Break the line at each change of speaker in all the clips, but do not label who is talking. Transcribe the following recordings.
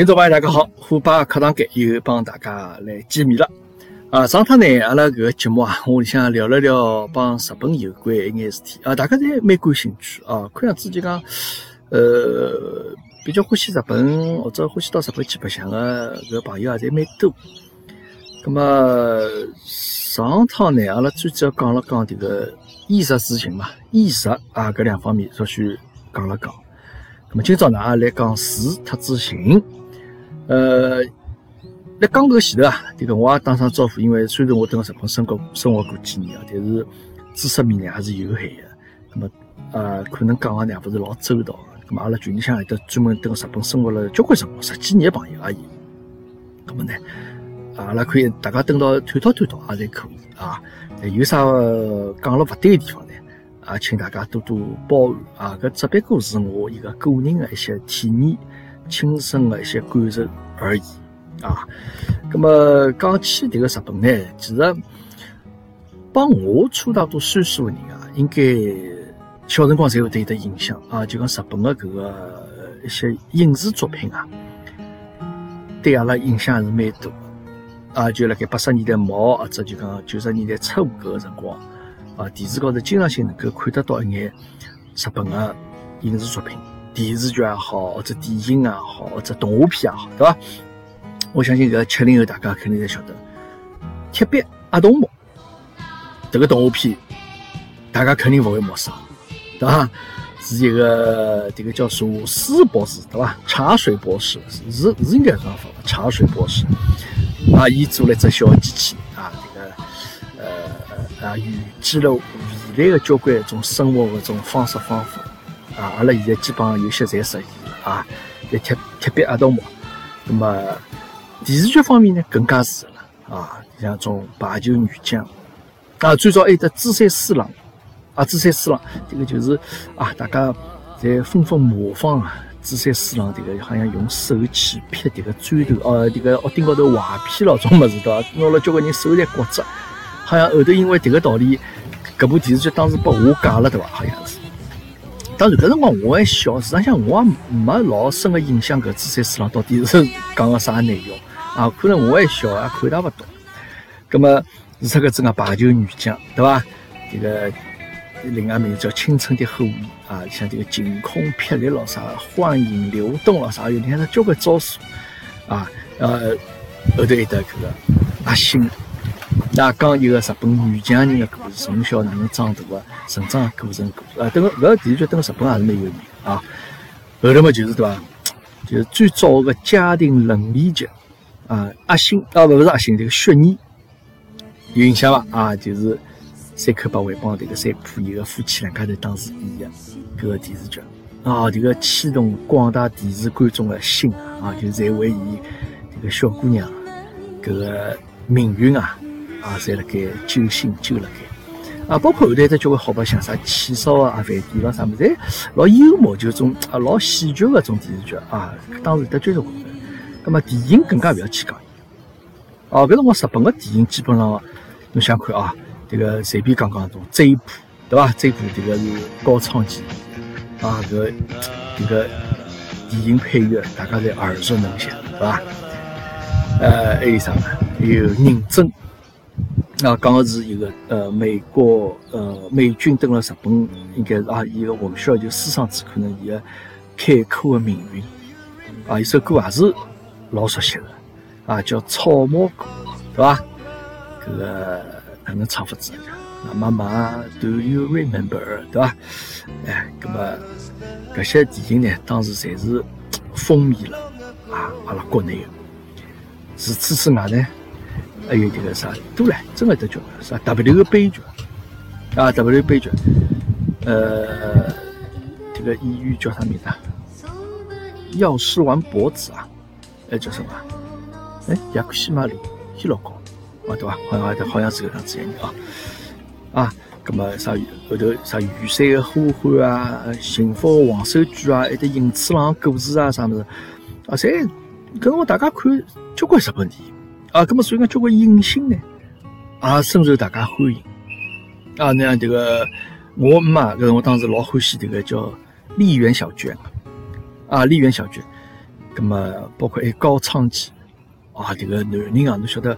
听众朋友，大家好！虎爸课堂间又帮大家来见面了。啊，上趟呢，阿拉搿个节目啊，我里向聊了聊帮日本有关一眼事体啊，大家侪蛮感兴趣啊。看样子就讲，呃，比较欢喜日本或者欢喜到日本去白相个搿朋友也侪蛮多。咁么上趟呢，阿拉最主要讲了讲迭个衣食住行嘛，衣食啊搿两方面稍许讲了讲。咁么今朝呢，阿拉来讲住特住行。呃，辣讲搿前头啊，迭个我也打声招呼，因为虽然我蹲辣日本生活生活过几年啊，但是知识面呢还是有限的。那么呃，可能讲个呢勿是老周到。咁么阿拉群里向有得专门蹲辣日本生活了交关辰光十几年个朋友而已。咁么呢？阿拉可以大家等到探讨探讨也侪可以啊。有啥讲了勿对的地方呢？啊，请大家多多包涵啊。搿只不过是我一个个人的一些体验、亲身的一些感受而已啊。那么讲起迭个日本呢，其实帮我差大多岁数的人啊，应该小辰光才会得有得印象啊。就讲日本的搿个一些影视作品啊，对阿拉影响还是蛮大。啊，就辣盖八十年代末或者就讲九十年代初搿个辰光，啊，电视高头经常性能够看得到一眼日本的影视作品，电视剧也好，或者电影也好，或者动画片也好，对伐？我相信搿七零后大家肯定侪晓得，《铁臂阿童木》这个动画片，大家肯定勿会陌生，对伐？是一个这个叫茶斯博士，对伐？茶水博士是是应该这样说，茶水博士。啊，伊做了一只小机器啊，这个呃啊，预计了未来的交关一种生活的种方式方法啊，阿拉现在基本上有些侪实现了啊，在特特别阿童木。那么电视剧方面呢，更加是了啊，像种排球女将啊，最早还有得紫山四郎啊，紫山四郎这个就是啊，大家在纷纷模仿啊。紫山四郎这个好像用手去劈这个砖头，呃，这个屋顶高头坏劈了种么子对伐？拿了交关人手在骨折，好像后头因为这个道理，搿部电视剧当时被下架了对伐？好像是。当然搿辰光我还小，实际上我也没老深个印象，搿紫山四郎到底是讲个啥内容啊？可能我还小，也看他勿懂。葛么是出个这个排球女将对伐？这个。另外名字叫青春的后裔啊，像这个晴空霹雳咯啥，幻影流动咯啥，有你看他交关招数啊，呃，后头一得搿个阿星，那讲一个日本女强人的故事，从小哪能长大的，成长的过程故啊，等个搿电视剧等日本也是蛮有名啊。后头嘛就是对伐，就是最早个家庭伦理剧啊，阿星啊，勿是阿星，这个雪妮有印象伐？啊，就是。三口八位帮这个三浦一个夫妻两家头当时演的搿个电视剧啊，这个牵动广大电视观众的心啊，就在为伊这个小姑娘搿个命运啊啊，侪辣盖揪心揪辣盖啊，包括后头一只交关好白相啥气少啊、饭店咯啥物事，老幽默，就种啊老喜剧个种电视剧啊，当时得追着过的。那么电影更加勿要去讲哦，搿辰光日本个电影基本上侬想看啊。这个随便讲讲种追捕，对吧？追捕这个是高仓健啊，个这个电影配乐大家侪耳熟能详，对吧？呃，还有啥呢？还有认真那，讲的是一个呃美国呃美军登了日本，应该是啊一个混血就私生子，可能伊个坎坷的命运啊，一首歌也是老熟悉的啊，叫《草帽歌》，对吧？这个。哪能唱法子？那妈妈，Do you remember？对吧？哎，那么这些电影呢，当时侪是风靡了啊，阿拉国内的。除此之外呢，还有这个啥多了，真的得叫啥 W 的悲剧啊，W 悲剧。呃，这个演员叫啥名字啊？药师丸博子啊？哎，叫什么？哎，亚克西马里，希老高。对吧？好像好像是个样子样的啊啊！那么？啥后头啥雨伞的呼唤啊，幸福黄手绢啊，还得银次郎故事啊，啥么？子啊？侪跟我大家看交关日本电影啊，那么所以讲交关影星呢，也深受大家欢迎。啊，那样这个我妈，搿我当时老欢喜这个叫丽园小娟啊，丽园小卷。葛么包括还高仓健啊，这个男人啊，侬晓得，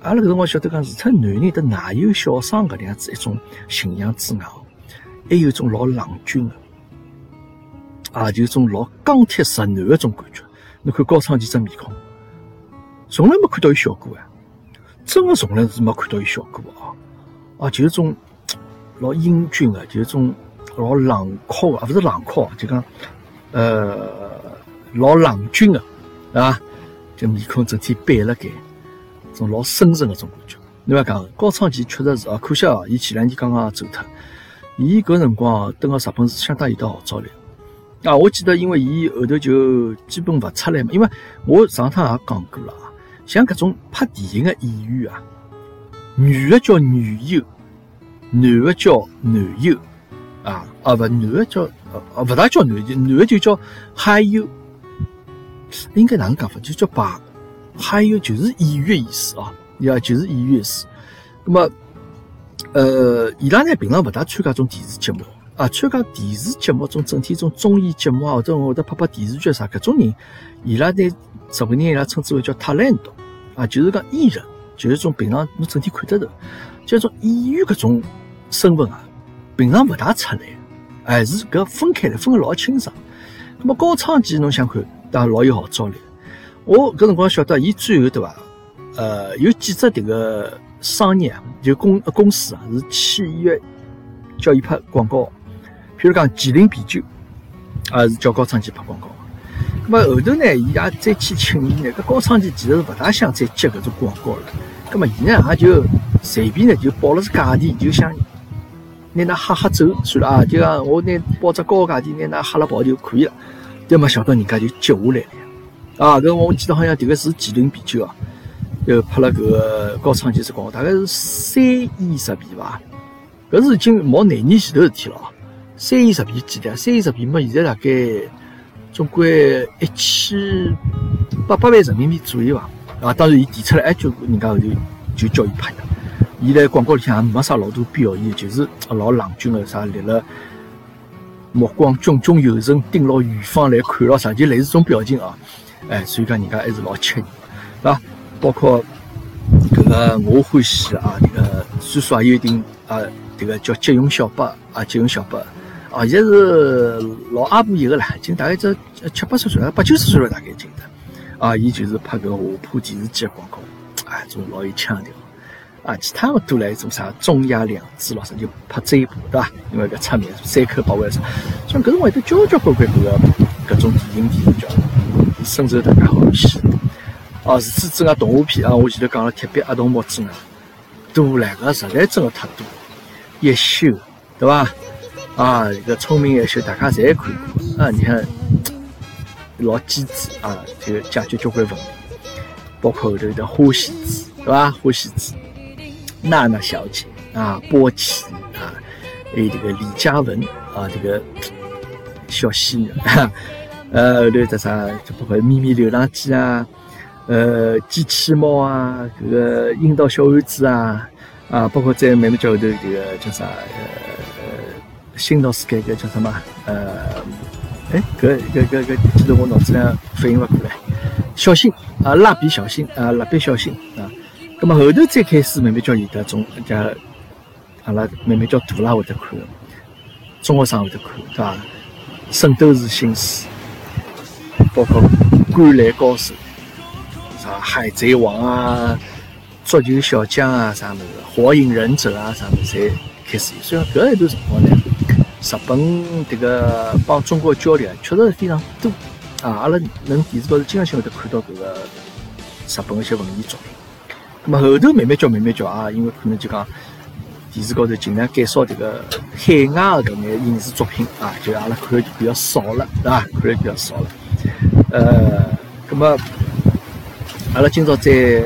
阿拉搿辰光晓得讲，除脱男人的奶油小生搿样子一种形象之外，还有一种老冷峻的，啊，就是种老钢铁直男的种感觉。侬看高仓健这面孔，从来没看到有效果啊，真的从来是没看到有效果啊，啊，就是种 老英俊的，就是种老冷酷的，啊，勿是冷酷，就讲呃。老冷峻的，对吧？就面孔整体板了盖，种老深沉的种感觉。侬要讲高仓健确实是啊，可惜啊，伊前两年刚刚走脱。伊搿辰光登到日本是相当有得号召力。啊，我记得，因为伊后头就基本勿出来嘛。因为我上趟也讲过了，像搿种拍电影的演员啊，女的叫女优，男的叫男优，啊啊勿，男的叫呃勿大叫男优，男的就叫俳优。应该哪能讲法？就叫把，还有就是演员意思啊，呀，就是演员意思。那么，呃，伊拉呢平常勿大参加种电视节目啊，参加电视节目种整体种综艺节目啊，或者或者拍拍电视剧啥，搿种人，伊拉呢日本人伊拉称之为叫 talent 啊，就是讲艺人，就是种平常侬整体看得到，就种演员搿种身份啊，平常勿大出来，还是搿分开来，分得老清爽。那么高仓健侬想看？当老有号召力。我搿辰光晓得，伊最后对伐？呃，有几只迭个商业，就公公司啊，是签约叫伊拍广告。譬如讲麒麟啤酒，也是叫高仓健拍广告。咁么后头呢，伊也再去请伊呢。搿高仓健其实是勿大想再接搿种广告了。咁么伊呢也就随便呢就报了只价钿，就想拿㑚吓吓走算了啊！就讲我拿报只高价钿，拿㑚吓了跑就可以了。但没想到人家就接下来了啊！搿我记得好像迭个是麒麟啤酒啊，又拍了搿个高仓健只广告，大概是三亿日币伐？搿是已经毛廿年前头事体了啊！三亿日币几钿？三亿日币嘛，现在大概总归一千八百万人民币左右伐？啊，当然伊提出来，哎，就人家后头就叫伊拍的。伊在广告里向也没啥老多表现，就是老冷峻的啥立了。目光炯炯有神，盯牢远方来看牢啥，就类似这种表情啊！哎，所以讲人家还是老吃对吧？包括这个我欢喜啊，这个岁数也有一定啊，这个叫吉永小八啊，吉永小八啊，现在是老阿婆一个了，已经大概这七八十岁，八九十岁了大概已经的啊，伊就是拍个华普电视机的广告，哎，种老有腔调。啊，其他的都来做啥？中亚两支咯，啥就拍这一部，对吧？因为搿出名三口八万啥，像搿种会得交交关关搿个搿种电影电视剧，深受大家欢喜。哦，除此之外，动画片啊，我前头讲了《铁臂阿童木》之外，多来个实在真的太多。一休，对吧？啊，一个聪明一休，大家侪看过啊。你看，老机智啊，就解决交关问题，包括后头的花仙子，对吧？花仙子。娜娜小姐啊，波奇啊，还有这个李嘉文啊，这个小鲜肉，呃，后头这啥，就包括咪咪流浪记啊，呃，机器猫啊，这个樱桃小丸子啊，啊，包括在慢慢叫后头这个叫啥，呃，新到世界个叫什么，呃，哎，搿搿搿搿，记得我脑子里反应勿过来，小新啊，蜡笔小新啊，蜡笔小新啊。那么后头再开始慢慢叫有的种叫阿拉慢慢叫大啦会得看，中学生会得看，对伐？圣斗士星矢，包括灌篮高手，啥海贼王啊，足球小将啊，啥物事，火影忍者啊，啥物事，侪开始有。所以搿一段辰光呢，日本迭个帮中国交流确实是非常多啊。阿拉能电视高头经常性会得看到搿个日本一些文艺作品。那么后头慢慢叫慢慢叫啊，因为可能就讲电视高头尽量减少这个海外的搿眼影视作品啊，就阿拉看的就比较少了，对伐？看的比较少了。呃，那么阿拉今朝再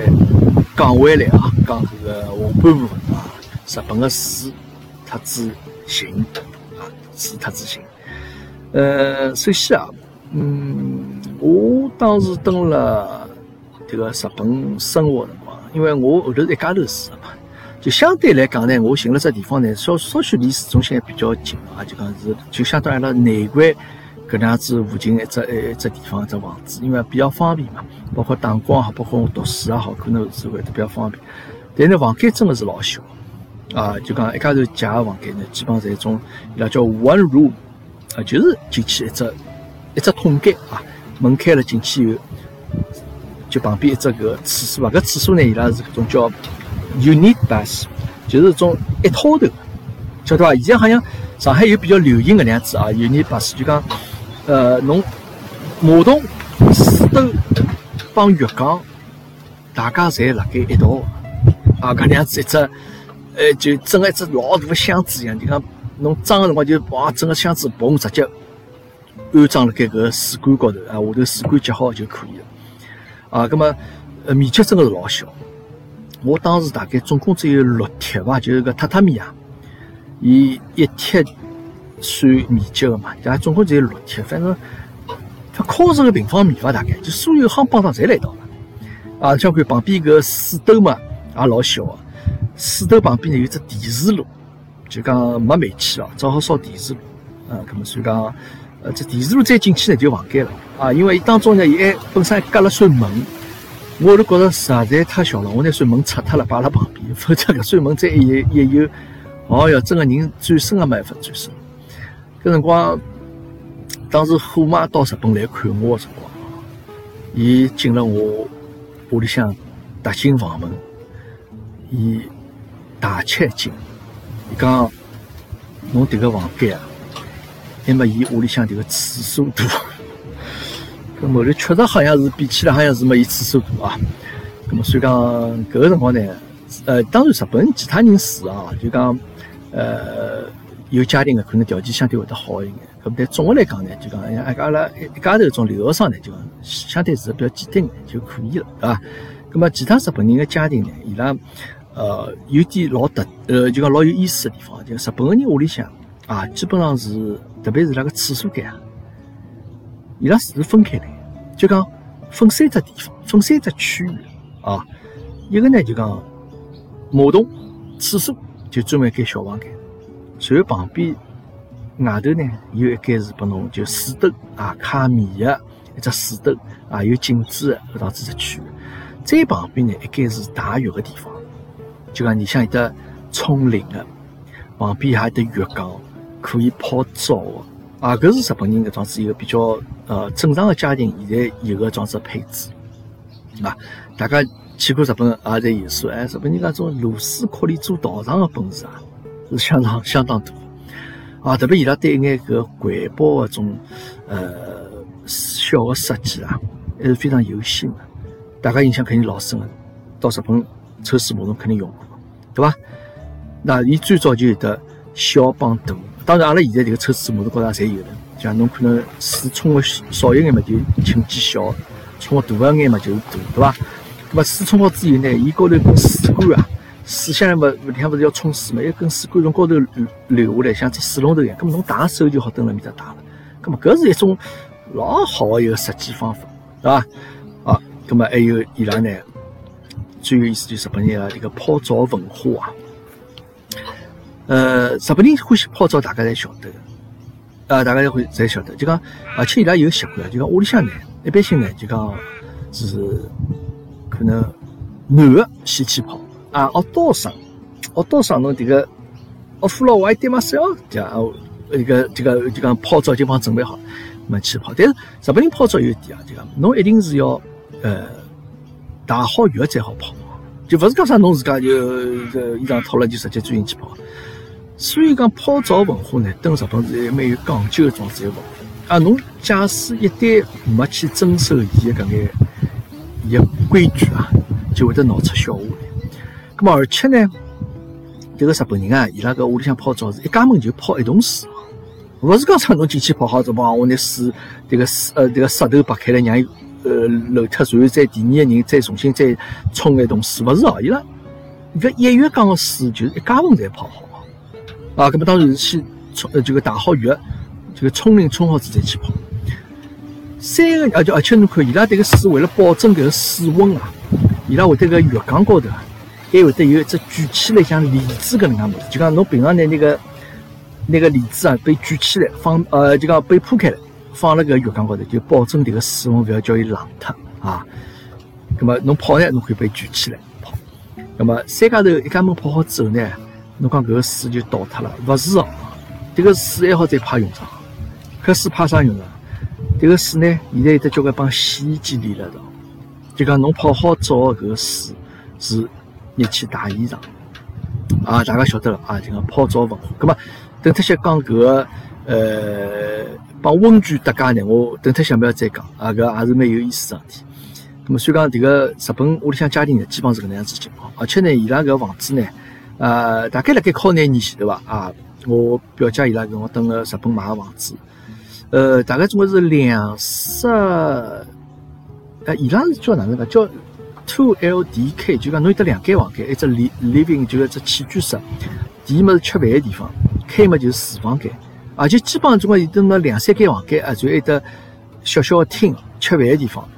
讲回来啊，讲这个下半部分啊，日本的史特之行啊，事特之行。呃，首先啊，嗯，我当时登了这个日本生活的。因为我后头是一家头住的嘛，就相对来讲呢，我寻了只地方呢，稍稍许离市中心还比较近啊，就讲是就相当于阿拉内环搿能样子附近一只一只地方一只房子，因为比较方便嘛，包括打光好，包括我读书也好，可能是会得比较方便。但是房间真的是老小啊，就讲一家头借个房间呢，基本上是一种伊拉叫 one room 啊，就是进去一只一只通间啊，门开了进去以后，就旁边一只个厕所啊，搿厕所呢伊拉是搿种叫 unit bath，就是种一套头，晓得伐？现在好像上海有比较流行搿能样子啊，unit bath 就讲。呃，侬马桶、水斗帮浴缸，大家侪辣盖一道啊，搿能样子一只，呃，就整个一只老大个箱子一样。就讲侬装个辰光就把，整个箱子嘣直接安装辣盖搿个水管高头啊，下头水管接好就可以了。啊，葛么呃面积真个是老小。我当时大概总共只有六贴伐，就是个榻榻米啊，伊一贴。算面积个嘛，对总共只有六贴，反正它靠十个平方米伐，大概就所有夯帮上侪来到了。啊，像看旁边个水斗嘛，也老小个。水头旁边呢有只电磁炉，就讲没煤气哦，只好烧电磁炉。啊，咁么所以讲，呃，这电磁炉再进去呢就房间了。啊，因为伊当中呢，伊还本身还隔了扇门，我都觉着实在太小了，我拿扇门拆脱了摆辣旁边，否则搿扇门再一一有，哦哟，整个人转身也没办法转身。搿辰光，当时虎妈到日本来看我个辰光，伊进了我屋里向踏进房门，伊大吃一惊，伊讲：“侬迭个房间啊，还没伊屋里向迭个厕所大。”搿后头确实好像是比起来好像是没伊厕所大啊。搿么所以讲搿个辰光呢，呃，当然日本其他人住啊，就讲呃。有家庭的可能条件相对会得好一点，咁但总的来讲呢，就讲像阿拉一家头种留学生呢，就讲相对是比较简单点就可以了，对伐？咁么其他日本人的家庭呢，伊拉呃有点老特呃，就讲老有意思的地方，就日本个人屋里向啊，基本上是特别是那个厕所间啊，伊拉是分开来，就讲分三只地方，分三只区域啊，一个呢就讲马桶、厕所就专门一间小房间。然后旁边外头呢有一间是拨侬就水斗啊，卡米的一只水斗啊，有镜子的搿样子只区域。再旁边呢一间是汏浴的地方，就讲你像有得冲淋的，旁边还有得浴缸，可以泡澡的啊。搿是日本人搿种子一个比较呃正常的家庭现在有个装置配置啊。大家去过日本也在有说，哎，日本人搿种螺丝壳里做道场的本事啊！是相当相当大啊！特别伊拉对眼搿环保搿种呃小个设计啊，还是非常有心的。大家印象肯定老深个，到日本抽水马桶肯定用过，对伐？那伊最早就有得小帮大，当然阿拉现在迭个抽水马桶高头也侪有了。像侬可能水冲个少一眼嘛，就轻几小；冲个大一眼嘛，就是大，对伐？那么水冲好之后呢，伊高头根水管啊。水箱嘛，里向不是要冲水嘛？一根水管从高头流下来，像只水龙头一样。咁么侬打手就好蹲辣面搭打了。咁么搿是一种老好的一个设计方法，对伐？啊，咁么还有伊拉呢，最有意思就是日本人啊，这个泡澡文化啊。呃，日本人欢喜泡澡，大家侪晓得的。啊，大家会侪晓得，就讲，而且伊拉有习惯，就讲屋里向呢，一般性呢，就讲是可能男的先去泡。啊，学多少？学多少？侬这个，学付了我一点嘛少，对啊，这个这个就讲泡澡就帮准备好，么去泡。但是日本人泡澡有一点啊，就讲侬一定是要呃打好浴再好泡，就不是讲啥侬自家就这衣裳脱了就直接钻进去泡。所以讲泡澡文化呢，等日本是蛮有讲究的种子一个文化。啊，侬假使一旦没去遵守伊的搿眼伊个规矩啊，就会得闹出笑话来。咁么而且呢，这个日本人啊，伊拉搿屋里向泡澡是一家门就泡一桶水，勿是讲啥侬进去泡好之后，我拿水这个水呃这个石头拨开来，让伊呃漏脱，然后再第二个人再重新再冲一桶水，勿是哦，伊拉搿一浴缸个水就是一家门侪泡好啊。咁么当然是去冲呃这个打好浴，这个冲淋冲好子再去泡。三个而且而且侬看伊拉迭个水为了保证搿个水温啊，伊拉会得搿浴缸高头啊。还会得有一只举起来像帘子搿能介物事，就讲侬平常拿那个那个帘子啊被举起来放，呃，就讲被铺开来放辣搿浴缸高头，就保证迭个水温勿要叫伊冷脱啊。咁么侬泡呢，侬可以被举起来泡。咁么三家头一家门泡好之后呢，侬讲搿个水就倒脱了，勿是哦，迭个水还好再派用场。搿水派啥用场？迭个水呢，现在有得交关帮洗衣机连了道，就讲侬泡好澡搿个水是热气大衣裳啊，大家晓得了啊，就讲泡澡文化。咁么等脱些讲搿个呃帮温泉搭界呢，我等脱想不要再讲啊，搿也是蛮有意思个事体。咁么，所以讲迭个日本屋里向家庭呢，基本上是搿能样子情况，而且呢，伊拉搿房子呢，呃，大概辣盖靠廿年前头伐啊，我表姐伊拉跟我等个日本买个房子，呃，大概总归是两室，呃，伊拉是叫哪能个？叫 two L D K，就讲侬有得两间房间，一只 living 就一只起居室，D 么是吃饭个地方，K 么就是厨房间，而且基本上总归有得么两三间房间啊，就有得小小个厅，吃饭个地方。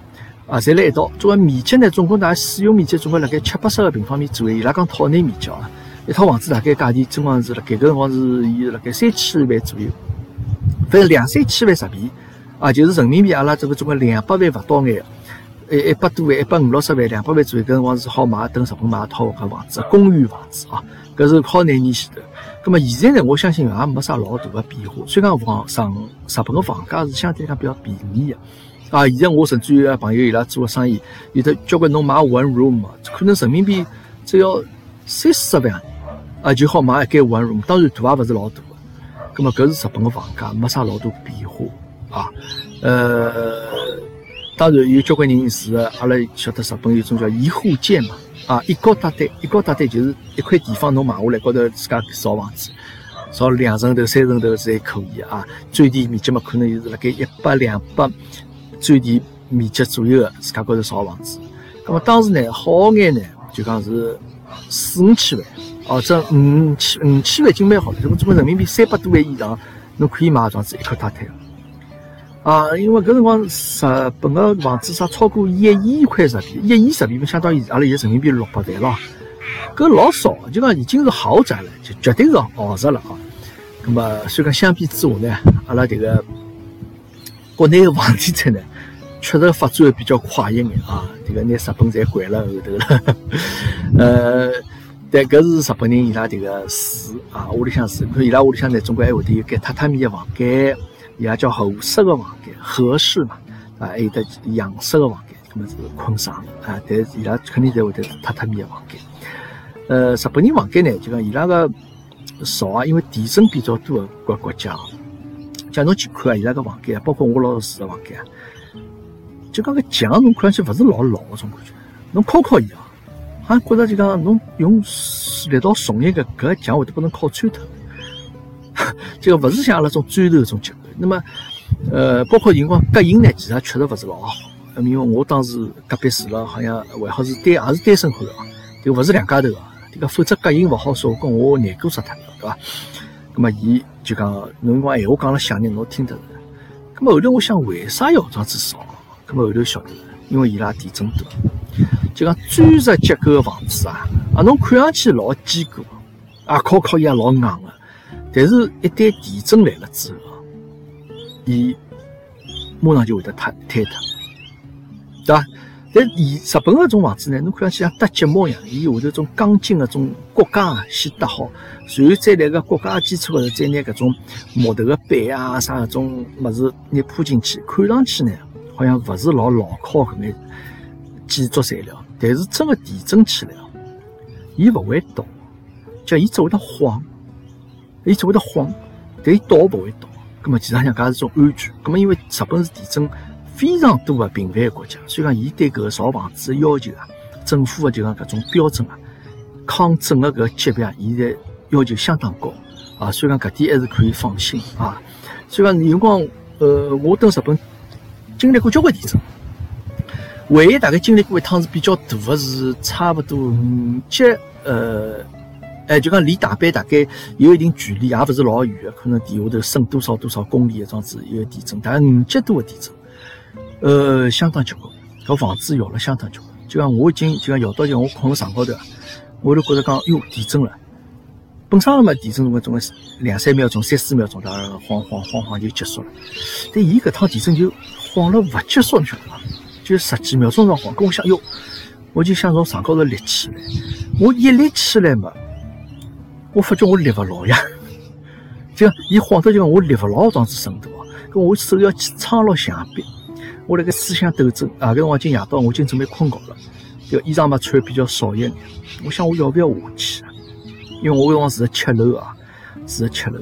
啊，侪辣一道，总个面积呢，总共大概使用面积总归辣盖七八十个平方米左右。伊拉讲套内面积啊，一套房子大概价钿，总共是辣盖搿辰光是伊辣盖三千万左右，反正两三千万日币啊，就是人民币阿拉这个总归两百万勿到眼，一一百多万，一百五六十万，两百万左右，搿辰光是好买，等日本买一套搿房子，公寓房子啊，搿是好廿年前头。葛末现在呢，我相信也没啥老大个变化，虽然讲房上日本个房价是相对来讲比较便宜个。啊！现在我甚至有朋友伊拉做个生意，有的交关侬买 one room，可能人民币只要三四十万啊，就好买一间 one room。当然大也勿是老大个。咁么搿是日本个房价，没啥老大变化啊。呃，当然有交关人是阿拉晓得日本有种叫一户建嘛，啊，一高搭单，一高搭单就是一块地方侬买下来，高头自家造房子，造两层头、三层头是还可以啊。最低面积嘛，可能就是辣盖一百、两百。最低面积左右的自家高头造房子，那么当时呢，好眼呢，就讲是四五千万，哦，这五千五千万已经蛮好了。如果总人民币三百多万以上，侬可以买房子一口大摊啊，因为搿辰光日本个房子啥超过一亿块日币，一亿日币相当于阿拉现在人民币六百万了，搿老少，就讲已经是豪宅了，就绝对是豪宅了啊。那么所以讲相比之下呢，阿拉这个国内的房地产呢。确实发展比较快一眼啊，这个拿日本侪掼了后头了。呃，但搿是日本人伊拉迭个住啊，屋里向住，看伊拉屋里向呢，总归还会得有间榻榻米的房间，伊拉叫和式的房间，和式嘛，啊，还有得洋式的房间，搿么是困床啊，但是伊拉肯定侪会得榻榻米的房间。呃，日本人房间呢，就讲伊拉个少啊，因为地震比较多的国国家，像侬去看啊，伊拉个房间，包括我老是住的房间。就讲个墙，侬看上去勿是老老种感觉，侬敲敲伊啊，好像觉着就讲侬用力道重一个，搿墙会得把侬敲穿脱。这个勿是像阿拉种砖头种结构。那么，呃，包括辰光隔音呢，其实确实勿是老好。因为我当时隔壁住了，好像还好是单，也是单身户啊，这个勿是两家头啊，这个否则隔音勿好说，跟我难过死脱了，对伐？那么伊就讲侬讲闲话讲了响应，我听得。那么后头我想，为啥要这样子烧？咁么后头晓得，因为伊拉地震多，就讲砖石结构个房子啊，啊侬看上去老坚固，啊靠靠也老硬个，但是一旦地震来了之后，伊马上就会得塌坍塌，对伐？但以日本个种房子呢，侬看上去像搭积木一样，伊下头种钢筋个种骨架先搭好，然后再来个骨架基础高头再拿搿种木头的板啊啥搿种物事拿铺进去，看上去呢。好像勿是老牢靠搿眼建筑材料，但是真个地震起来，伊勿会倒，叫伊只会得晃，伊只会得晃，但伊倒勿会倒。葛末其实讲搿是种安全。葛末因为日本是地震非常多个频繁个国家，所以讲伊对搿个造房子个要求啊，政府个就讲搿种标准啊，抗震个搿级别啊，现在要求相当高啊。所以讲搿点还是可以放心啊。所以讲有辰光，呃，我等日本。经历过交关地震，唯一大概经历过一趟是比较大的，是差不多五级，呃，哎，就讲离大阪大概有一定距离，也不是老远的，可能地下头深多少多少公里一桩子一个地震，大概五级多的地震，呃，相当结棍，搿房子摇了相当结棍，就讲我已经就讲摇到就我困了床高头，我就觉着讲，哟，地震了。本身嘛，地震总归总归两三秒钟、三四秒钟，当然晃晃晃晃就结束了。但伊搿趟地震就晃了勿结束，你晓得伐？就十几秒钟上晃。跟我想，哟，我就想从床高头立起来。我一立起来嘛，我发觉我立勿牢呀。就伊晃得就讲我立勿牢这样子程度啊。跟我手要撑牢墙壁，我辣盖思想斗争啊。搿辰光已经夜到，我已经准备困觉了。就衣裳嘛穿比较少一点。我想我要不要下去？因为我搿辰光住在七楼啊，住在七楼。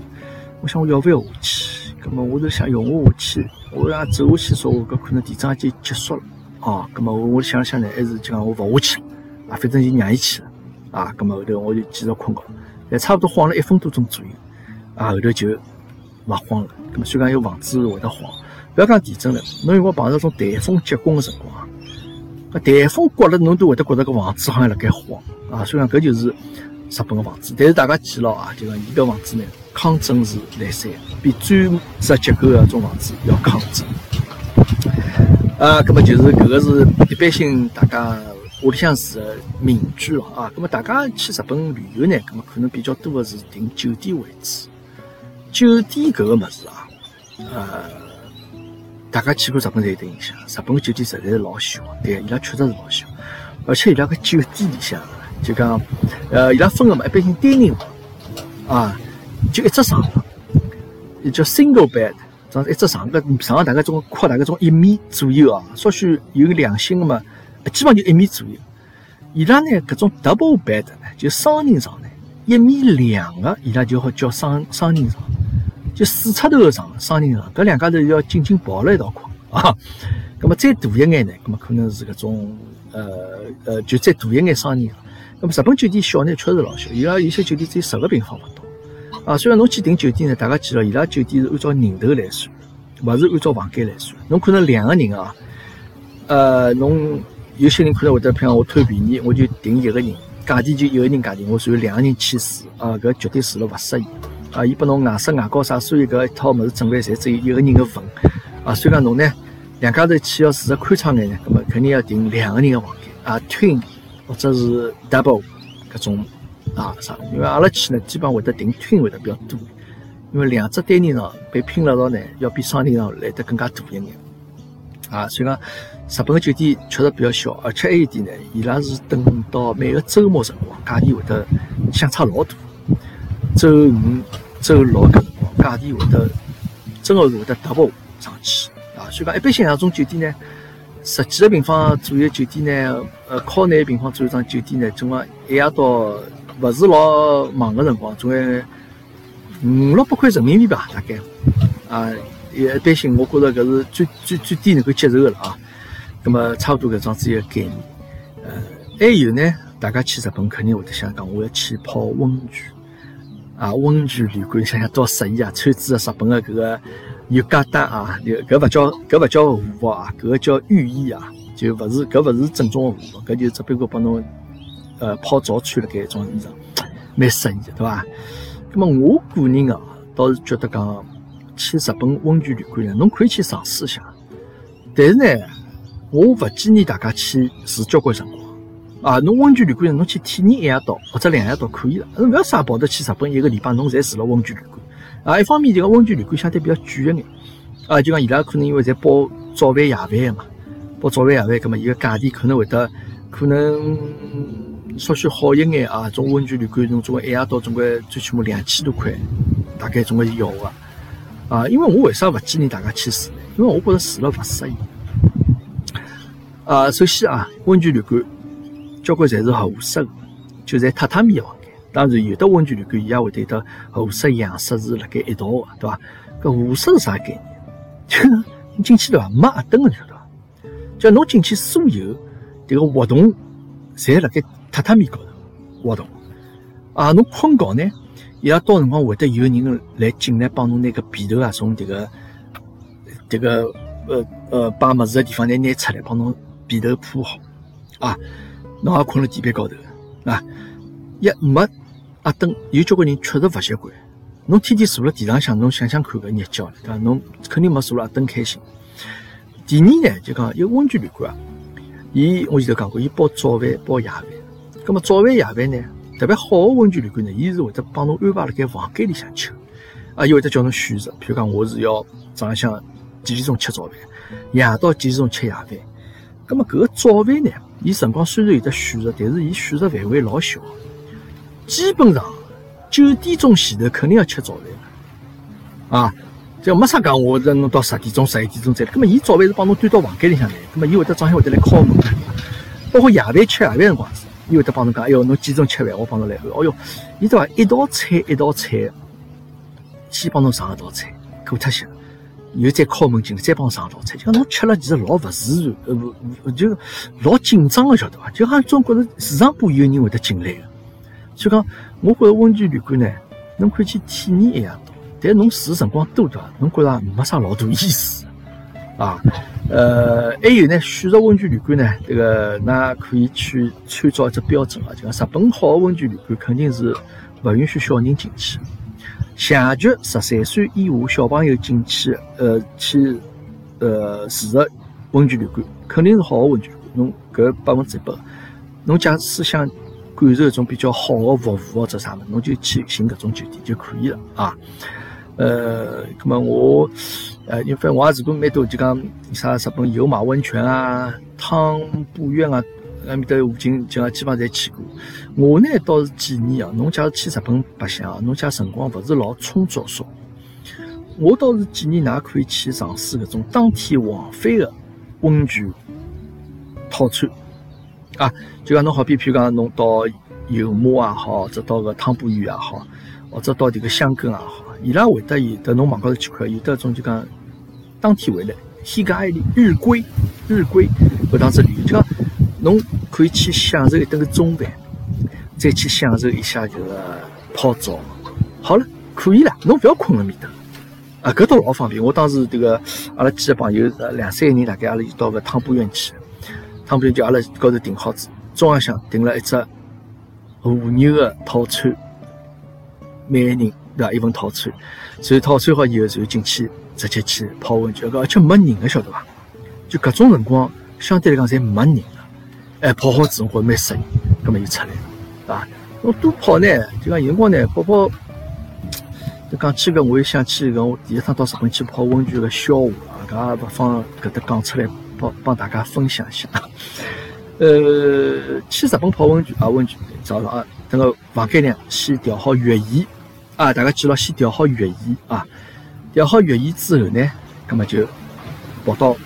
我想我要不要下去？葛末我就想，要我下去，我想走下去说，搿可能地震已经结束了啊。葛末我我想了想呢，还是就讲我勿下去了啊，反正就让伊去了啊。葛末后头我就继续困觉，但差不多晃了一分多钟左右啊，后头就勿晃了。葛末虽然有房子会得晃，不要讲地震了，侬如果碰到种台风结棍个辰光，搿台风刮了，侬都会得觉着搿房子好像辣盖晃啊。所以讲搿就是。日本个房子，但是大家记牢啊，就讲伊个房子呢，抗震是来三，比砖石结构个种房子要抗震。啊，葛么就是搿个是一般性大家屋里向住个民居咯啊。葛么大家去日本旅游呢，葛么可能比较多个是订酒店为主。酒店搿个物事啊，呃，大家去过日本才有得印象。日本个酒店实在是老小，对，伊拉确实是老小，而且伊拉个酒店里向。就讲，呃，伊拉分个嘛，一般性单人房啊，就一只床，也叫 single bed，这一只床个床大概总宽大概总一米左右啊，稍许有两星个嘛，基本上就一米左右。伊拉呢，搿种 double bed 呢，就双人床呢，一米两个，伊拉就好叫双双人床，就四尺头个床，双人床，搿两家头要紧紧抱辣一道困啊。葛么再大一眼呢，葛么可能是搿种，呃呃，就再大一眼双人床。那么日本酒店小呢，确实老小。伊拉有些酒店只有十个平方勿到啊。虽然侬去订酒店呢，大家记牢，伊拉酒店是按照人头来算，勿是按照房间来算。侬可能两个人啊，呃，侬有些人可能会得，譬如我贪便宜，我就订一个人，价钿就一个人价钿，我随两个人去住啊，搿绝对住了勿适宜啊。伊拨侬外设外高啥，所有搿一套物事准备，侪只有一个人个份啊。所以讲侬呢，两家头去要住得宽敞眼呢，葛末肯定要订两个人个房间啊，twin。或者是 double 搿种啊啥，因为阿拉去呢，基本上会得订 twin 会得比较多，因为两只单人床被拼了道呢，要比双人床来得更加大一眼啊。所以讲，日本个酒店确实比较小，而且还有一点呢，伊拉是等到每个周末辰光，价钿会得相差老大。周五、周六搿辰光，价钿会得真个是会得 double 上去啊。所以讲，一般性那种酒店呢。十几个平方左右酒店呢，呃，靠廿平方左右张酒店呢，总归一夜到勿是老忙个辰光，总归五六百块人民币吧，大概啊，一般性我觉着搿是最最最低能够接受个了啊。那么差不多搿种子一个概念。呃，还有呢，大家去日本肯定会得想讲，我要去泡温泉啊，温泉旅馆想想多适宜啊，穿着日本个搿个。有疙瘩啊！搿搿勿叫搿勿叫和服啊，搿个叫浴衣啊，就勿是搿勿是正宗个和服，搿就只不过帮侬呃泡澡穿了搿一种衣裳，蛮适宜的，对伐？那么我个人啊，倒是觉得讲去日本温泉旅馆呢，侬可以去尝试一下，但是呢，我勿建议大家去住交关辰光啊。侬温泉旅馆侬去体验一夜到或者两夜到可以了，侬勿要啥跑得去日本一个礼拜，侬侪住了温泉旅馆。啊，一方面这个温泉旅馆相对比较贵一眼，啊，就讲伊拉可能因为在包早饭夜饭的嘛，包早饭夜饭，咁么伊个价钿可能会得可能稍许好一眼啊。种温泉旅馆侬总归一夜到总归最起码两千多块，大概总归是要个。啊，因为我为啥勿建议大家去住呢？因为我觉着住了勿适宜。啊，首先啊，温泉旅馆交关侪是合适的，就在榻榻米房间。当然，有的温泉旅馆伊也会得得和室、洋式是辣盖一道个，对伐？搿和室是啥概念？就你进去对伐？没阿灯个，晓得伐？叫侬进去，所有迭个活动侪辣盖榻榻米高头活动。啊，侬困觉呢，伊拉到辰光会得有人来进来帮侬拿个被头啊，从迭个迭个呃呃摆物事个地方拿拿出来，帮侬被头铺好。啊，侬也困辣地板高头啊。一没阿灯，有交关人确实勿习惯。侬天天坐辣地上向，侬想想看搿日脚，对伐？侬肯定没坐辣阿灯开心。第二呢，就讲一个温泉旅馆啊，伊我前头讲过，伊包早饭包夜饭，葛末早饭夜饭呢，特别好个温泉旅馆呢，伊是会得帮侬安排辣盖房间里向吃，啊，伊会得叫侬选择，譬如讲我是要早浪向几点钟吃早饭，夜到几点钟吃夜饭。葛末搿个早饭呢，伊辰光虽然有得选择，但是伊选择范围老小，基本上九点钟前头肯定要吃早饭啊。就没啥讲，我等侬到十点钟、十一点钟再来。葛末伊早饭是帮侬端到房间里向来，葛末伊会得早上会得来敲门，包括夜饭吃夜饭辰光是，伊会得帮侬讲，哎哟，侬几点钟吃饭？我帮侬来。哦哟，伊对伐？一道菜一道菜，先帮侬上一道菜，过脱歇，又再敲门进来，再帮侬上一道菜。就讲侬吃了其实老勿自然，呃不，就老紧张个，晓得伐？就好像总觉着市场部有人会得进来个。所以讲，我觉着温泉旅馆呢，侬可以去体验一样。但侬住辰光多对伐？侬觉着没啥老大意思啊？呃，还有呢，选择温泉旅馆呢，这个那可以去参照一只标准啊，就讲日本好的温泉旅馆肯定是勿允许小人进去，强决十三岁以下小朋友进去，呃，去呃住个温泉旅馆肯定是好的温泉旅馆。侬搿百分之一百，侬假使想感受一种比较好的服务或者啥物事，侬就去寻搿种酒店就可以了啊。呃，咁么我，呃，因为我也住过蛮多，就讲啥日本有马温泉啊、汤布院啊，埃面搭附近就基本上侪去过。我呢倒是建议啊，侬假如去日本白相，侬假辰光勿是老充足说，我倒是建议㑚可以去尝试搿种当天往返的温泉套餐啊，就讲侬好比譬如讲侬到油麻也好，或者到个汤布院也好，或者到迭个香根也好。伊拉会得有的侬网高头去看，有的种就讲当天回来，天价里日归日归搿趟子旅游，就讲侬可以去享受一顿个中饭，再去享受一下这个泡澡。好了，可以了，侬勿要困了面搭啊，搿倒老方便。我当时这个阿拉几个朋友两三个人，大概阿拉就到个汤布院去，汤布院就阿拉高头订好子，中浪向订了一只和牛个套餐，每个人。对伐？一份套餐，所以套餐好以后，就进去直接去泡温泉，搿而且没人个，晓得伐？就搿种辰光，相对来讲侪没人，哎，泡好之后觉蛮适应，葛末就出来了，对伐？我多泡呢，就讲有辰光呢，泡泡，就讲起搿，我又想起搿我第一趟到日本去泡温泉个笑话啊，搿也勿妨搿搭讲出来，帮帮大家分享一下。呃，去日本泡温泉啊，温泉早上啊，等个房间里先调好浴衣。啊，大家记牢，先调好浴衣啊！调好浴衣之后呢，那么就跑到，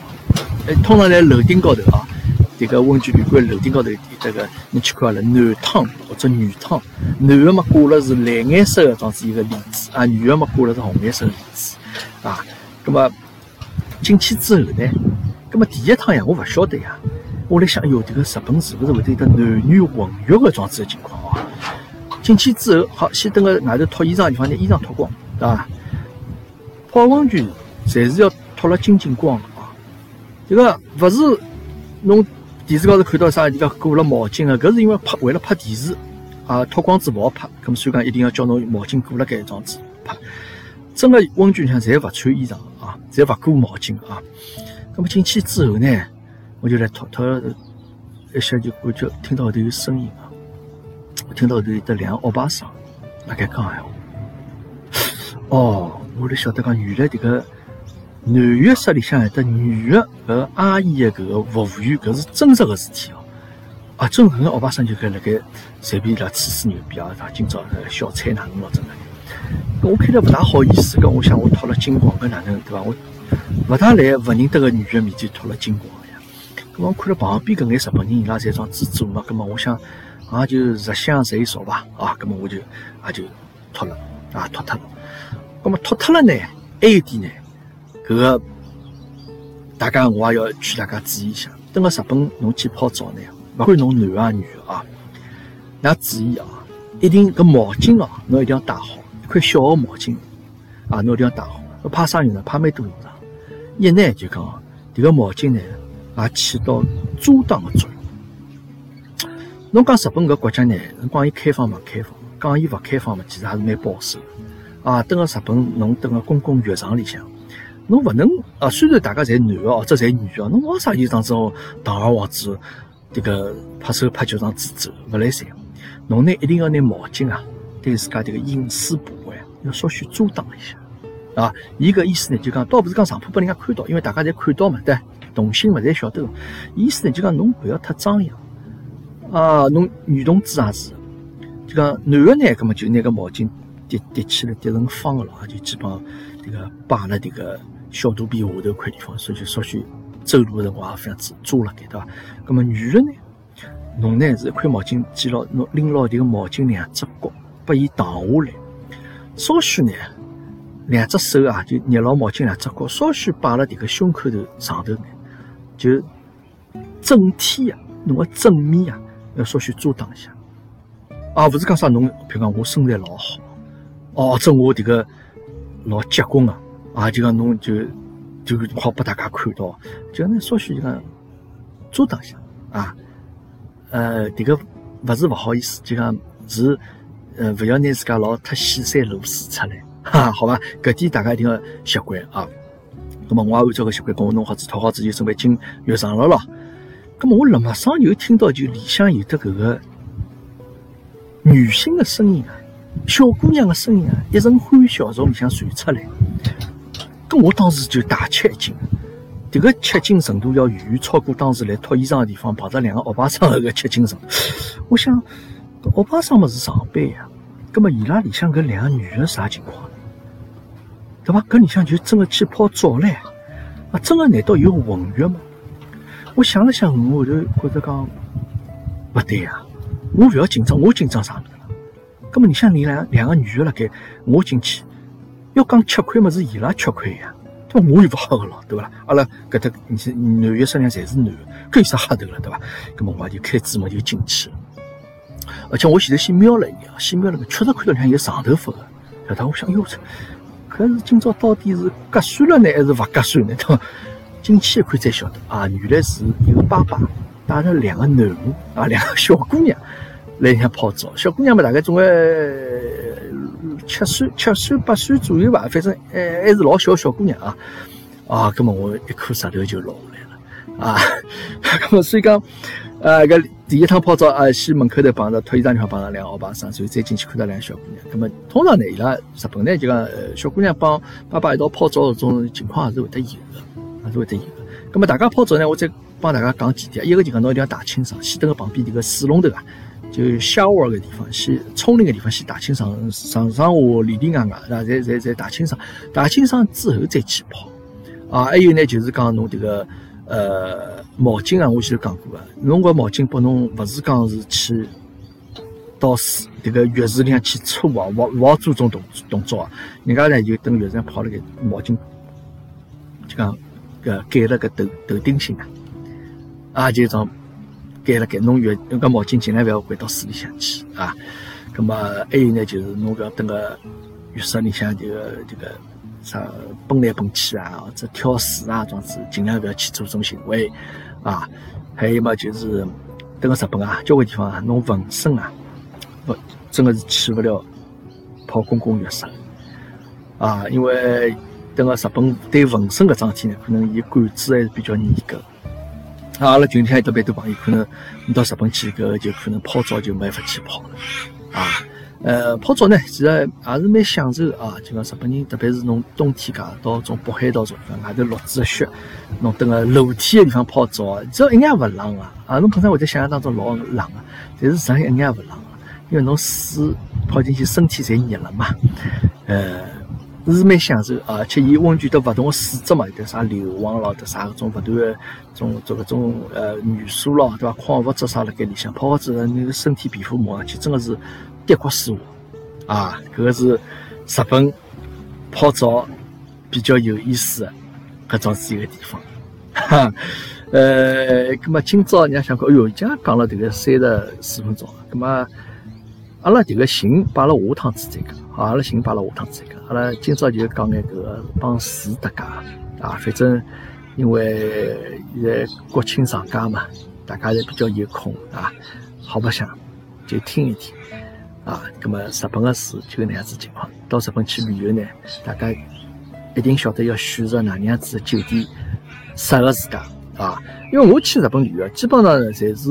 哎，通常在楼顶高头啊，这个温泉旅馆楼顶高头，这个你去看了男汤或者女汤，男的嘛挂了是蓝颜色的，装子一个帘子啊，女的嘛挂了是红颜色的帘子啊。那么进去之后呢，那么第一趟呀，我不晓得呀，我来想，哟，这个日本是不是会得有男女混浴的装子的情况啊？进去之后，好先等个外头脱衣裳的地方，拿衣裳脱光，对伐？泡温泉侪是要脱了精精光的啊！这个勿是侬电视高头看到啥人家裹了毛巾啊，搿是因为拍为了拍电视啊，脱光子勿好拍，咁所以讲一定要叫侬毛巾裹了盖装子拍。真个温泉里向侪勿穿衣裳啊，侪勿裹毛巾啊。咁么进去之后呢，我就来脱脱一下就感觉听到后头有声音啊。我听到后头有得两个欧巴桑，辣盖讲闲话。哦，我就晓得讲，原来这个男浴室里向有得女的搿阿姨的搿个服务员，搿是真实个事体哦。啊，真搿个欧巴桑就搿辣盖随便辣吹吹牛逼啊，他今朝小菜哪能咯，真的。我看了勿大好意思，搿我想我脱了精光，搿哪能对伐？我勿大来勿认得个女的面前脱了精光呀。搿我看了旁边搿眼日本人伊拉侪装自助嘛，搿么我想。也就日香谁少伐，啊，咁么我就也就脱了，啊，脱脱了。咁么脱脱了呢？还有点呢，搿个大家我也要劝大家注意一下。等个日本侬去泡澡呢，勿管侬男啊女啊，衲注意啊，一定搿毛巾哦，侬一定要带好，一块小个毛巾啊，侬一定要带好。怕啥用呢？怕蛮多用场。一呢就讲，迭个毛巾呢，也起到遮挡个作用。侬讲日本搿国家呢？侬讲伊开放勿开放？讲伊勿开放嘛，其实还是蛮保守啊。等个日本，侬等个公共浴场里向，侬勿能啊。虽然大家侪男个或者侪女个，侬为啥有当种堂而皇之这个拍手拍脚上自走，勿来三。侬呢一定要拿毛巾啊，对自家这个隐私部位要稍许遮挡一下啊。伊个意思呢就讲，倒不是讲上铺拨人家看到，因为大家侪看到嘛，对，同性嘛侪晓得。意思呢就讲侬勿要太张扬啊。侬女同志也是，就讲男个呢，搿么就拿个毛巾叠叠起来叠成方个咯，就基本上这个摆辣这个小肚皮下头块地方，所以稍许。走路的辰光也非常子遮了盖，对伐？那么女人呢？侬呢是一块毛巾系牢，侬拎牢迭个毛巾两只角，把伊荡下来。稍许呢，两只手啊，就捏牢毛巾两只角，稍许摆辣迭个胸口头上头呢，就整体啊，侬个正面啊，要稍许遮挡一下。啊，勿是讲啥侬，比如讲我身材老好，哦，这我迭个老结棍啊，啊，就讲侬就。就好拨大家看到，就那稍许就讲遮挡一下啊，呃，这个勿是勿好意思，就讲是呃，勿要拿自家老太显山露水出来，哈，好吧？搿点大家一定要习惯啊。那么我也按照个习惯，跟我弄好子、套好子就准备进浴场了咯。那么我立马上又听到就里向有的搿个女性的声音啊，小姑娘的声音啊，一阵欢笑从里向传出来。咁我当时就大吃一惊，这个吃惊程度要远远超过当时来脱衣裳的地方碰着两个欧巴桑那个吃惊程度。我想，欧巴桑么是上班呀，咁么伊拉里向搿两个女的啥情况？对吧？搿里向就真的去泡澡唻？啊，真的难道有混浴吗？我想了想，我后头觉着讲不对呀，我勿要紧张，我紧张啥物事了？咁么你像你两两个女的辣盖，我进去。要讲吃亏么？是伊拉吃亏呀，对吧？我又勿好个咯，对伐？阿拉搿搭你男浴室量侪是男的，搿有啥哈头了，对伐？搿么我就开子门就进去。而且我现在先瞄了一眼，先瞄了个，确实看到两有长头发个。晓得？我想，哟，可是今朝到底是割算了呢，还是勿割算呢？对伐？进去一看才晓得，啊，原来是一个爸爸带着两个囡恩，啊，两个小姑娘来里向泡澡。小姑娘嘛，大概总归。七岁、七岁、八岁左右吧，反正还还是老小小姑娘啊！啊，那么我一颗石头就落下来了啊！那么所以讲，呃，搿第一趟泡澡啊，先门口头碰着脱衣裳地方碰着两个欧巴桑，所以再进去看到两个小姑娘。那么通常呢，伊拉日本呢就讲，呃，小姑娘帮爸爸一道泡澡这种情况还是会得有的，还是会得有的。那么大家泡澡呢，我再帮大家讲几点，一个就讲侬一定要打清爽，先等个旁边这个水龙头啊。就 shower 个地方，先冲淋个地方，先打清爽，上上下里里外外，啊，再再再打清爽，打清爽之后再去泡。啊，还有呢，就是讲侬这个呃毛巾啊，我前头讲过个，侬个毛巾拨侬勿是讲是去到水这个浴池里向去搓啊，勿勿好做种动动作啊。人家呢就等浴池上泡了个毛巾，就讲个盖了个头头顶心啊，啊就种。盖了盖，侬浴用个毛巾尽量勿要掼到水里向去啊。咁么还有呢，就是侬搿等个浴室里向这个这个啥蹦来蹦去啊，或者跳水啊，种子尽量勿要去做这种行为啊。还有嘛，就是等个日本啊，交关地方啊，侬纹身啊，勿真的是去勿了泡公共浴室啊，因为等个日本对纹身搿桩事体呢，可能伊管制还是比较严格。啊阿拉群里向有得蛮多朋友，可能你到日本去，搿就可能泡澡就没法去泡了啊。呃，泡澡呢，其实也是蛮享受啊。就讲日本人，特别是侬冬天噶到种北海道种地方，外头落住个雪，侬蹲个露天个地方泡澡，只要一眼也勿冷啊。啊，侬可能会在想象当中老冷啊，但是实际上一眼也勿冷啊，因为侬水泡进去，身体侪热了嘛。呃。是蛮享受，而且伊温泉都勿同个水质嘛，有得啥硫磺咯，得啥搿种勿断个种做搿种呃元素咯，对伐？矿物质啥辣盖里向，泡好之后，你个身体皮肤摸上去真个是跌骨舒滑啊！搿个是日本泡澡比较有意思个搿种是一个地方。哈，呃，葛末今朝人家想讲，哎哟，已经讲了迭个三十四分钟了，葛末阿拉迭个行摆辣下趟子再讲。好，阿拉先摆了下趟再讲。阿拉今朝就讲眼搿个帮水搭界啊，反正因为现在国庆长假嘛，大家侪比较有空啊，好白相就听一听啊。葛末日本个事就那样子情况。到日本去旅游呢，大家一定晓得要选择哪能样子的酒店适合自家啊。因为我去日本旅游，基本上侪是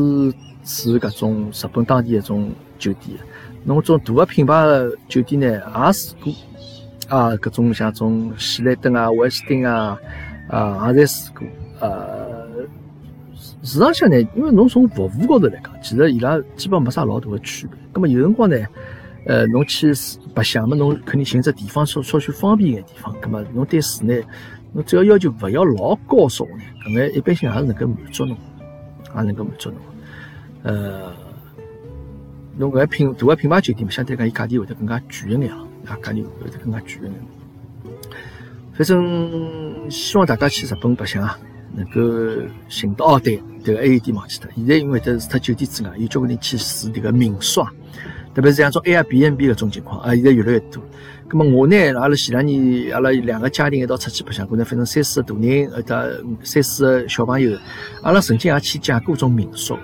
住搿种日本当地一种酒店。侬种大个品牌个酒店呢，也住过啊，搿种像种喜来登啊、威斯汀啊，啊，也侪住过。呃，市场上呢，因为侬从服务高头来讲，其实伊拉基本没啥老大的区别。葛么有辰光呢，呃，侬去白相嘛，侬肯定寻只地方稍稍许方便一点地方。葛么侬对住呢，侬只要要求勿要老高少呢，搿眼一般性也是能够满足侬，也能够满足侬。呃。侬搿个品大个品牌酒店，相对讲伊价钿会得更加贵一眼啊，价钿会得更加贵一眼。反正希望大家去日本白相啊，能够寻到哦，对，迭个还有一点忘记脱。现在因为得除脱酒店之外，有交关人去住迭个民宿啊，特别是像种 Airbnb 搿种情况啊，现在越来越多。咁么我呢，阿拉前两年阿拉两个家庭一道出去白相过呢，反正三四个大人，呃，得三四个小朋友，阿拉曾经也去借过种民宿。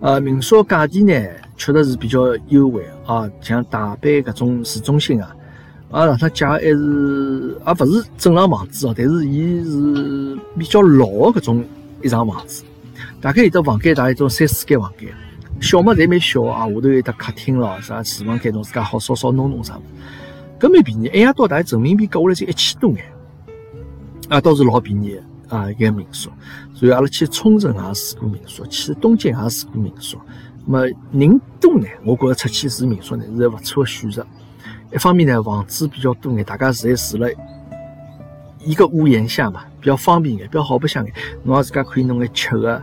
呃，民宿价钿呢？确实是比较优惠啊，像大阪搿种市中心啊，啊，上趟借还是啊，勿是正常房子哦，但是伊是比较老的搿种一幢房子，大概有的房间大概种三四间房间，小嘛侪蛮小啊，下头有得客厅咯，啥厨房间侬自家好烧烧弄弄啥。物，搿蛮便宜，一夜到大人民币搿下来就一千多眼，啊，倒是老便宜啊，一个民宿，所以阿拉去冲绳也住过民宿，去东京也住过民宿。么人多呢，我觉着出去住民宿呢是个勿错的选择。一方面呢，房子比较多眼，大家住在住了一个屋檐下嘛，比较方便眼，比较好白相眼。侬自家可以弄眼吃的，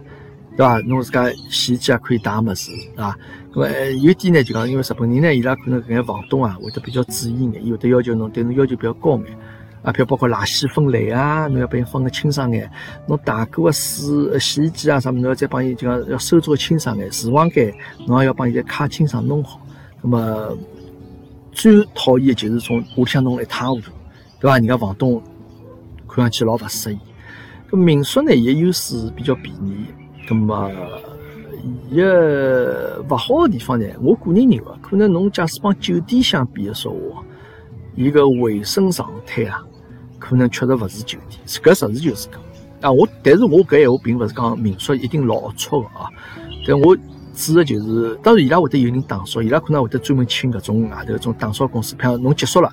对伐？侬自家洗衣机也可以打么子，啊。咁么有点呢，就讲因为日本人呢，伊拉可能搿眼房东啊会得比较注意眼，伊会得要求侬对侬要求比较高眼。啊，譬如包括垃圾分类啊，侬要帮伊分个清爽眼；侬大过个水、洗衣机啊啥物事，侬要再帮伊就讲要收拾个清爽眼；厨房间侬也要帮伊再擦清爽弄好。那么最讨厌的就是从屋里向弄了一塌糊涂，对伐？人家房东看上去老勿适意。咁民宿呢，伊个优势比较便宜。咁么伊个勿好的地方呢，我个人认为，可能侬假使帮酒店相比的说话，伊个卫生状态啊。可能确实勿是酒店，搿实事求是讲啊。我但是我搿闲话并勿是讲民宿一定老龌龊个啊。但我指的就是，当然伊拉会得有人打扫，伊拉可能会得专门请搿种外头搿种打扫公司，譬如侬结束了，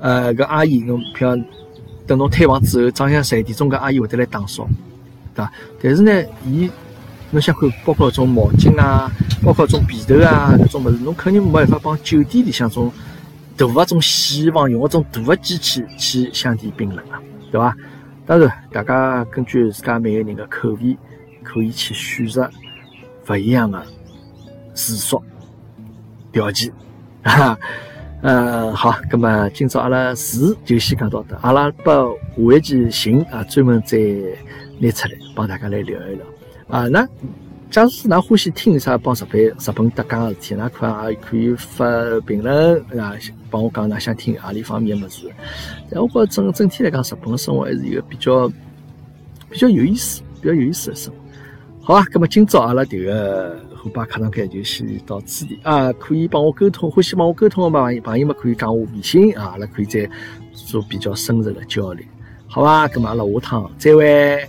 呃，搿阿姨侬譬如等侬退房之后，早上十一点钟搿阿姨会得来打扫，对伐？但是呢，伊侬想看，包括搿种毛巾啊，包括搿种被头啊，搿种物事，侬肯定没办法帮酒店里向种。大个种洗衣房用个种大个机器去相提并论啊，对伐？当然，大家根据自家每个人的口味，可以去选择勿一样的住宿条件啊。呃，好，那么今朝阿拉住就先讲到这，阿拉把下一期行啊专门再拿出来帮大家来聊一聊啊。那假使㑚欢喜听啥帮日本日本搭讲个事体，㑚可也可以发评论啊，帮我讲㑚想听阿里方面个物事。但我觉着整整体来讲，日本个生活还是一个比较比较有意思、比较有意思的生活。好啊，那么今朝阿拉迭个虎爸课堂间就先到此地啊，可以帮我沟通，欢喜帮我沟通个朋友朋友们可以加我微信啊，阿拉可以再做比较深入的交流。好吧，那么阿拉下趟再会。